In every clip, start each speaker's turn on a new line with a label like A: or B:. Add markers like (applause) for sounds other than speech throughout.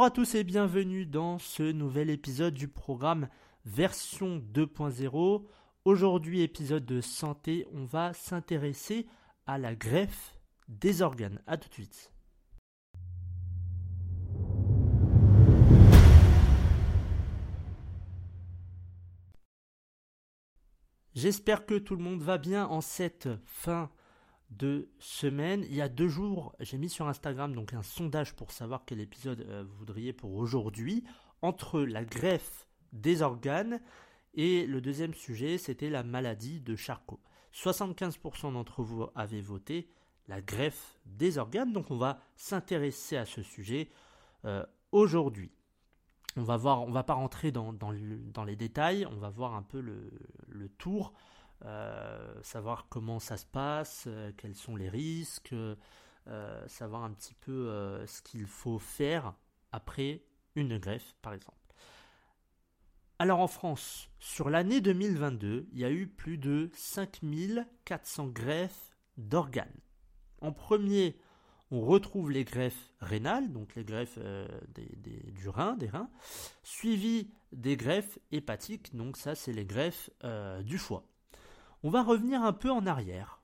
A: Bonjour à tous et bienvenue dans ce nouvel épisode du programme version 2.0. Aujourd'hui, épisode de santé, on va s'intéresser à la greffe des organes. A tout de suite. J'espère que tout le monde va bien en cette fin de semaine. Il y a deux jours, j'ai mis sur Instagram donc un sondage pour savoir quel épisode euh, vous voudriez pour aujourd'hui entre la greffe des organes et le deuxième sujet, c'était la maladie de Charcot. 75% d'entre vous avaient voté la greffe des organes, donc on va s'intéresser à ce sujet euh, aujourd'hui. On va voir, on va pas rentrer dans, les détails, on va voir un peu le tour savoir comment ça se passe, euh, quels sont les risques, euh, savoir un petit peu ce qu'il faut faire après une greffe, par exemple. Alors en France, sur l'année 2022, il y a eu plus de 5400 greffes d'organes. En premier, on retrouve les greffes rénales, donc les greffes du rein, des reins, suivi des greffes hépatiques, donc ça c'est les greffes du foie. On va revenir un peu en arrière.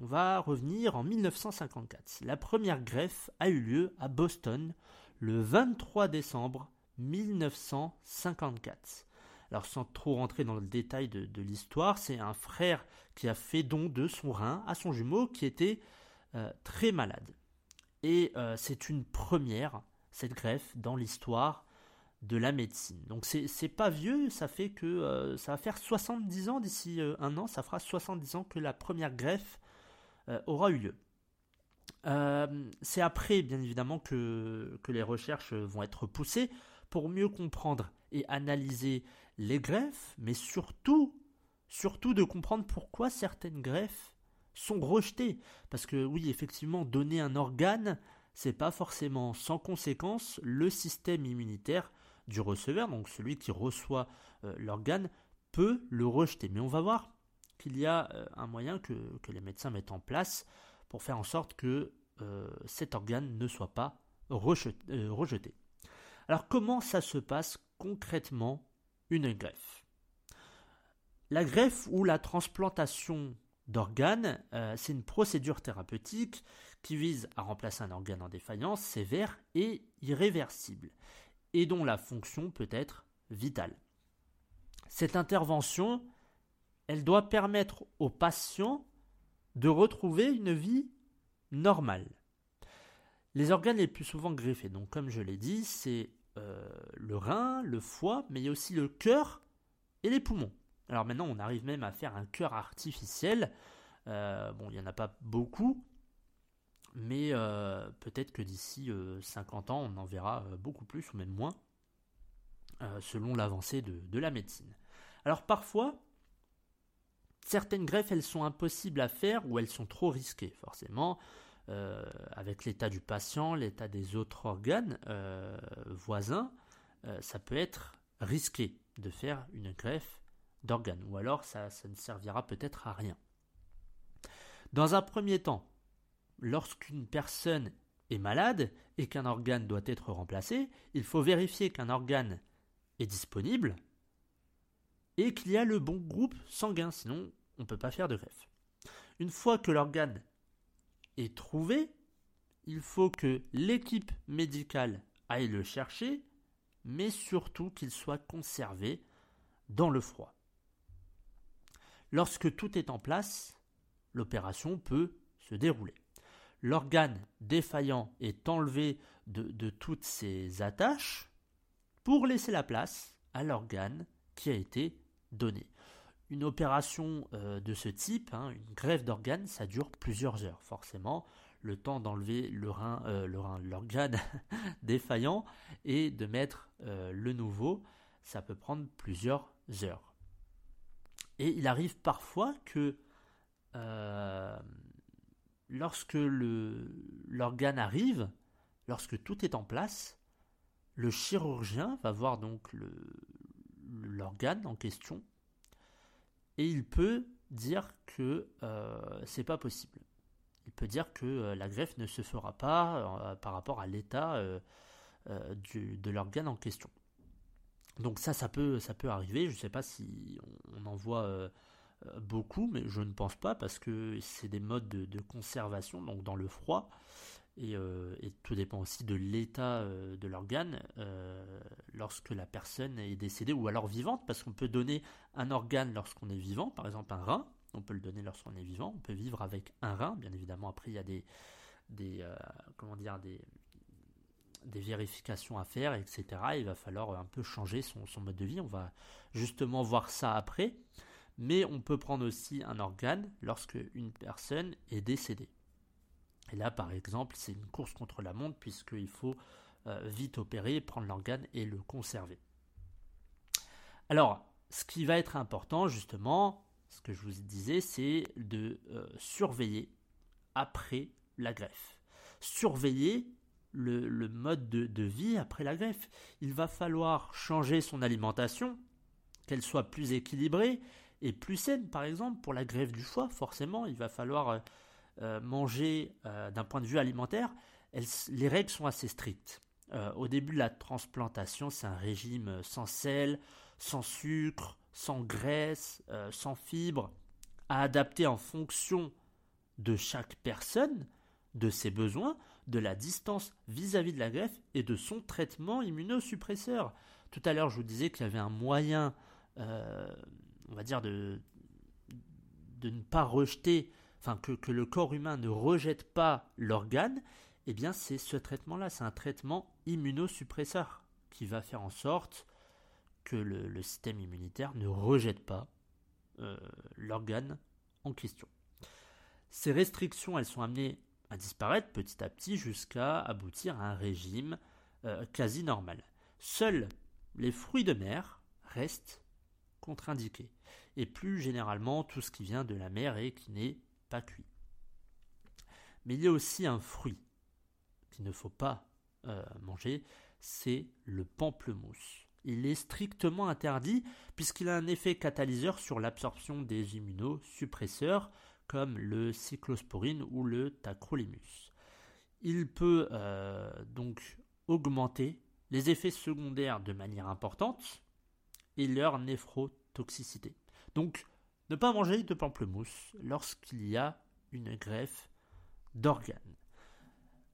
A: On va revenir en 1954. La première greffe a eu lieu à Boston le 23 décembre 1954. Alors sans trop rentrer dans le détail de, l'histoire, c'est un frère qui a fait don de son rein à son jumeau qui était euh, très malade. Et euh, c'est une première, cette greffe, dans l'histoire de la médecine. Donc c'est pas vieux, ça fait que euh, ça va faire 70 ans d'ici euh, un an, ça fera 70 ans que la première greffe euh, aura eu lieu. c'est après, bien évidemment, que, que les recherches vont être poussées pour mieux comprendre et analyser les greffes, mais surtout, surtout de comprendre pourquoi certaines greffes sont rejetées. Parce que oui, effectivement, donner un organe, c'est pas forcément sans conséquence. Le système immunitaire du receveur, donc celui qui reçoit euh, l'organe, peut le rejeter. Mais on va voir qu'il y a euh, un moyen que, les médecins mettent en place pour faire en sorte que euh, cet organe ne soit pas rejeté. Alors comment ça se passe concrètement une greffe? La greffe ou la transplantation d'organes, c'est une procédure thérapeutique qui vise à remplacer un organe en défaillance sévère et irréversible et dont la fonction peut être vitale. Cette intervention, elle doit permettre au patient de retrouver une vie normale. Les organes les plus souvent greffés, donc comme je l'ai dit, c'est euh, le rein, le foie, mais il y a aussi le cœur et les poumons. Alors maintenant, on arrive même à faire un cœur artificiel. Euh, bon, il n'y en a pas beaucoup, mais euh, peut-être que d'ici 50 euh, ans, on en verra euh, beaucoup plus ou même moins, selon l'avancée de, la médecine. Alors parfois, certaines greffes, elles sont impossibles à faire ou elles sont trop risquées, forcément. avec l'état du patient, l'état des autres organes voisins, ça peut être risqué de faire une greffe d'organes, ou alors ça ne servira peut-être à rien. Dans un premier temps, lorsqu'une personne est malade et qu'un organe doit être remplacé, il faut vérifier qu'un organe est disponible et qu'il y a le bon groupe sanguin, sinon on ne peut pas faire de greffe. Une fois que l'organe est trouvé, il faut que l'équipe médicale aille le chercher, mais surtout qu'il soit conservé dans le froid. Lorsque tout est en place, l'opération peut se dérouler l'organe défaillant est enlevé de, toutes ses attaches pour laisser la place à l'organe qui a été donné. Une opération euh, de ce type, hein, une greffe d'organe, ça dure plusieurs heures, forcément. Le temps d'enlever le rein, euh, l'organe (laughs) défaillant et de mettre euh, le nouveau, ça peut prendre plusieurs heures. Et il arrive parfois que lorsque l'organe arrive, lorsque tout est en place, le chirurgien va voir donc l'organe en question et il peut dire que euh, c'est pas possible. Il peut dire que euh, la greffe ne se fera pas euh, par rapport à l'état de l'organe en question. Donc ça, ça peut, ça peut arriver. Je ne sais pas si on, en voit beaucoup, mais je ne pense pas parce que c'est des modes de, conservation, donc dans le froid. Et, tout dépend aussi de l'état de l'organe lorsque la personne est décédée ou alors vivante, parce qu'on peut donner un organe lorsqu'on est vivant, par exemple un rein, on peut le donner lorsqu'on est vivant, on peut vivre avec un rein, bien évidemment. Après, il y a des, des comment dire, des vérifications à faire, etc. Il va falloir un peu changer son, mode de vie. On va justement voir ça après. Mais on peut prendre aussi un organe lorsque une personne est décédée. Et là, par exemple, c'est une course contre la montre puisqu'il faut euh, vite opérer, prendre l'organe et le conserver. Alors, ce qui va être important, justement, ce que je vous disais, c'est de euh, surveiller après la greffe. Surveiller le, mode de, vie après la greffe. Il va falloir changer son alimentation, qu'elle soit plus équilibrée et plus saine, par exemple, pour la greffe du foie, forcément, il va falloir euh, euh, manger euh, d'un point de vue alimentaire. les règles sont assez strictes. au début de la transplantation, c'est un régime sans sel, sans sucre, sans graisse, sans fibres, à adapter en fonction de chaque personne, de ses besoins, de la distance vis-à-vis de la greffe et de son traitement immunosuppresseur. Tout à l'heure, je vous disais qu'il y avait un moyen, on va dire, de, ne pas rejeter, enfin que, que, le corps humain ne rejette pas l'organe. Eh bien, c'est ce traitement-là, c'est un traitement immunosuppresseur qui va faire en sorte que le, système immunitaire ne rejette pas euh, l'organe en question. Ces restrictions, elles sont amenées à disparaître petit à petit jusqu'à aboutir à un régime euh, quasi normal. Seuls les fruits de mer restent contre-indiqués, et plus généralement tout ce qui vient de la mer et qui n'est pas cuit. Mais il y a aussi un fruit qu'il ne faut pas euh, manger, c'est le pamplemousse. Il est strictement interdit puisqu'il a un effet catalyseur sur l'absorption des immunosuppresseurs comme le cyclosporine ou le tacrolimus. Il peut euh, donc augmenter les effets secondaires de manière importante et leur néphrotoxicité. Donc, ne pas manger de pamplemousse lorsqu'il y a une greffe d'organes.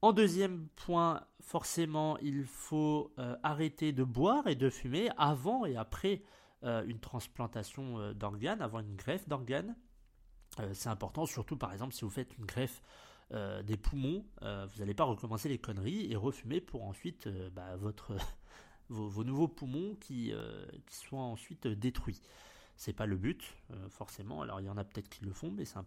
A: En deuxième point, forcément, il faut euh, arrêter de boire et de fumer avant et après euh, une transplantation d'organes, avant une greffe d'organes. Euh, c'est important, surtout par exemple si vous faites une greffe euh, des poumons, euh, vous n'allez pas recommencer les conneries et refumer pour ensuite bah, votre, vos, nouveaux poumons qui, qui soient ensuite détruits. C'est pas le but, forcément. Alors il y en a peut-être qui le font, mais c'est un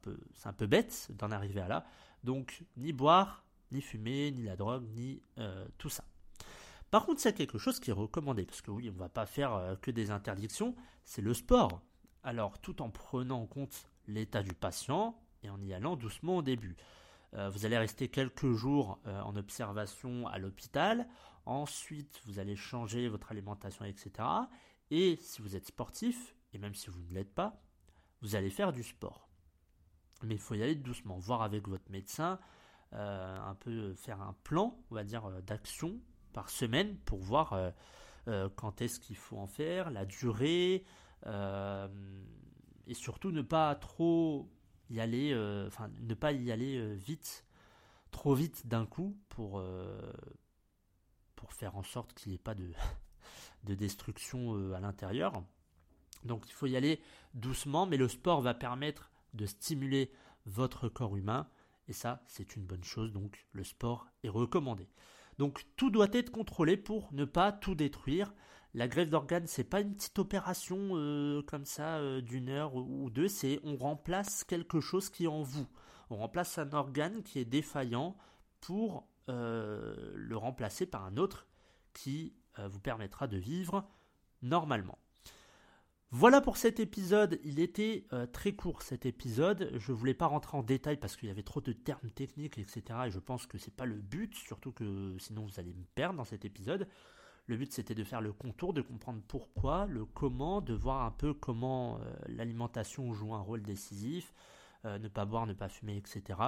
A: peu, bête d'en arriver à là. Donc ni boire, ni fumer, ni la drogue, ni tout ça. Par contre, c'est quelque chose qui est recommandé, parce que oui, on ne va pas faire que des interdictions, c'est le sport. Alors, tout en prenant en compte l'état du patient et en y allant doucement au début. Euh, vous allez rester quelques jours euh, en observation à l'hôpital. Ensuite, vous allez changer votre alimentation, etc. Et si vous êtes sportif, et même si vous ne l'êtes pas, vous allez faire du sport. Mais il faut y aller doucement, voir avec votre médecin, euh, un peu faire un plan, on va dire, d'action par semaine pour voir quand est-ce qu'il faut en faire, la durée, et surtout ne pas trop aller, euh, enfin ne pas y aller euh, vite, trop vite d'un coup pour, euh, faire en sorte qu'il n'y ait pas de (laughs) destruction à l'intérieur. Donc il faut y aller doucement, mais le sport va permettre de stimuler votre corps humain, et ça c'est une bonne chose, donc le sport est recommandé. Donc tout doit être contrôlé pour ne pas tout détruire. La greffe d'organes, c'est pas une petite opération euh, comme ça euh, d'une heure ou deux, c'est on remplace quelque chose qui est en vous. On remplace un organe qui est défaillant pour euh, le remplacer par un autre qui vous permettra de vivre normalement. Voilà pour cet épisode. Il était très court cet épisode. Je voulais pas rentrer en détail parce qu'il y avait trop de termes techniques, etc. Et je pense que c'est pas le but, surtout que sinon vous allez me perdre dans cet épisode. Le but c'était de faire le contour, de comprendre pourquoi, le comment, de voir un peu comment euh, l'alimentation joue un rôle décisif, euh, ne pas boire, ne pas fumer, etc.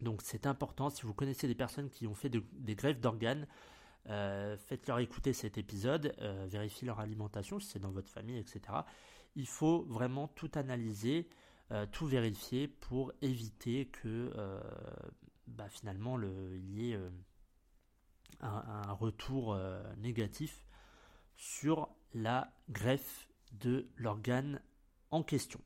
A: Donc c'est important, si vous connaissez des personnes qui ont fait des greffes d'organes, faites-leur écouter cet épisode, vérifiez leur alimentation si c'est dans votre famille, etc. Il faut vraiment tout analyser, tout vérifier pour éviter que bah, finalement il y ait un, retour négatif sur la greffe de l'organe en question.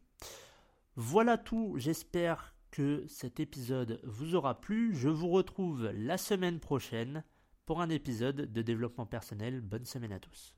A: Voilà tout, j'espère que cet épisode vous aura plu. Je vous retrouve la semaine prochaine pour un épisode de développement personnel. Bonne semaine à tous.